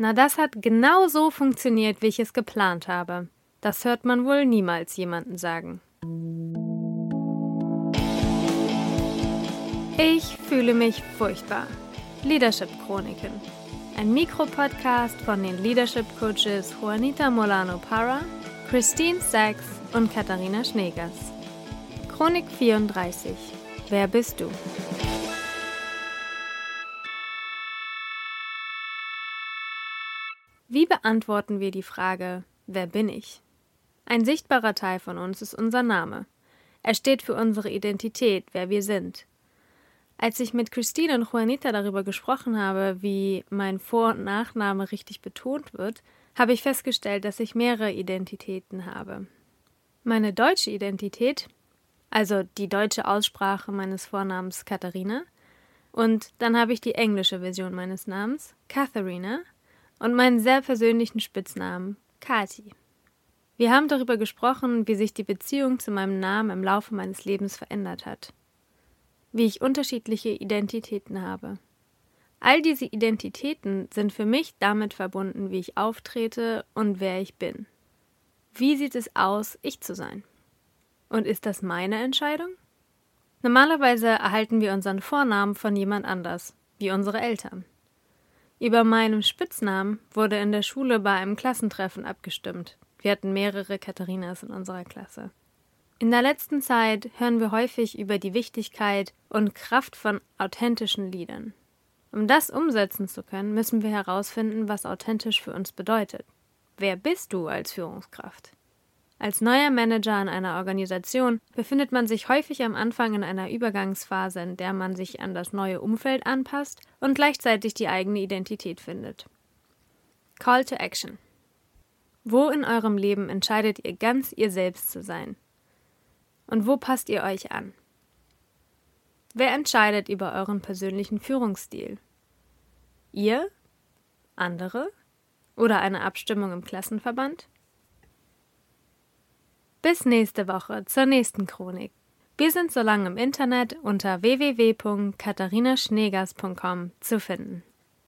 Na, das hat genau so funktioniert, wie ich es geplant habe. Das hört man wohl niemals jemanden sagen. Ich fühle mich furchtbar. Leadership Chroniken. Ein Mikropodcast von den Leadership Coaches Juanita Molano Para, Christine Sachs und Katharina Schneegers. Chronik 34. Wer bist du? Wie beantworten wir die Frage, wer bin ich? Ein sichtbarer Teil von uns ist unser Name. Er steht für unsere Identität, wer wir sind. Als ich mit Christine und Juanita darüber gesprochen habe, wie mein Vor- und Nachname richtig betont wird, habe ich festgestellt, dass ich mehrere Identitäten habe. Meine deutsche Identität, also die deutsche Aussprache meines Vornamens Katharina, und dann habe ich die englische Version meines Namens, Katharina, und meinen sehr persönlichen Spitznamen, Kati. Wir haben darüber gesprochen, wie sich die Beziehung zu meinem Namen im Laufe meines Lebens verändert hat. Wie ich unterschiedliche Identitäten habe. All diese Identitäten sind für mich damit verbunden, wie ich auftrete und wer ich bin. Wie sieht es aus, ich zu sein? Und ist das meine Entscheidung? Normalerweise erhalten wir unseren Vornamen von jemand anders, wie unsere Eltern. Über meinen Spitznamen wurde in der Schule bei einem Klassentreffen abgestimmt. Wir hatten mehrere Katharinas in unserer Klasse. In der letzten Zeit hören wir häufig über die Wichtigkeit und Kraft von authentischen Liedern. Um das umsetzen zu können, müssen wir herausfinden, was authentisch für uns bedeutet. Wer bist du als Führungskraft? Als neuer Manager in einer Organisation befindet man sich häufig am Anfang in einer Übergangsphase, in der man sich an das neue Umfeld anpasst und gleichzeitig die eigene Identität findet. Call to Action. Wo in eurem Leben entscheidet ihr ganz ihr selbst zu sein? Und wo passt ihr euch an? Wer entscheidet über euren persönlichen Führungsstil? Ihr? Andere? Oder eine Abstimmung im Klassenverband? Bis nächste Woche zur nächsten Chronik. Wir sind so lange im Internet unter www.katharinaschneegers.com zu finden.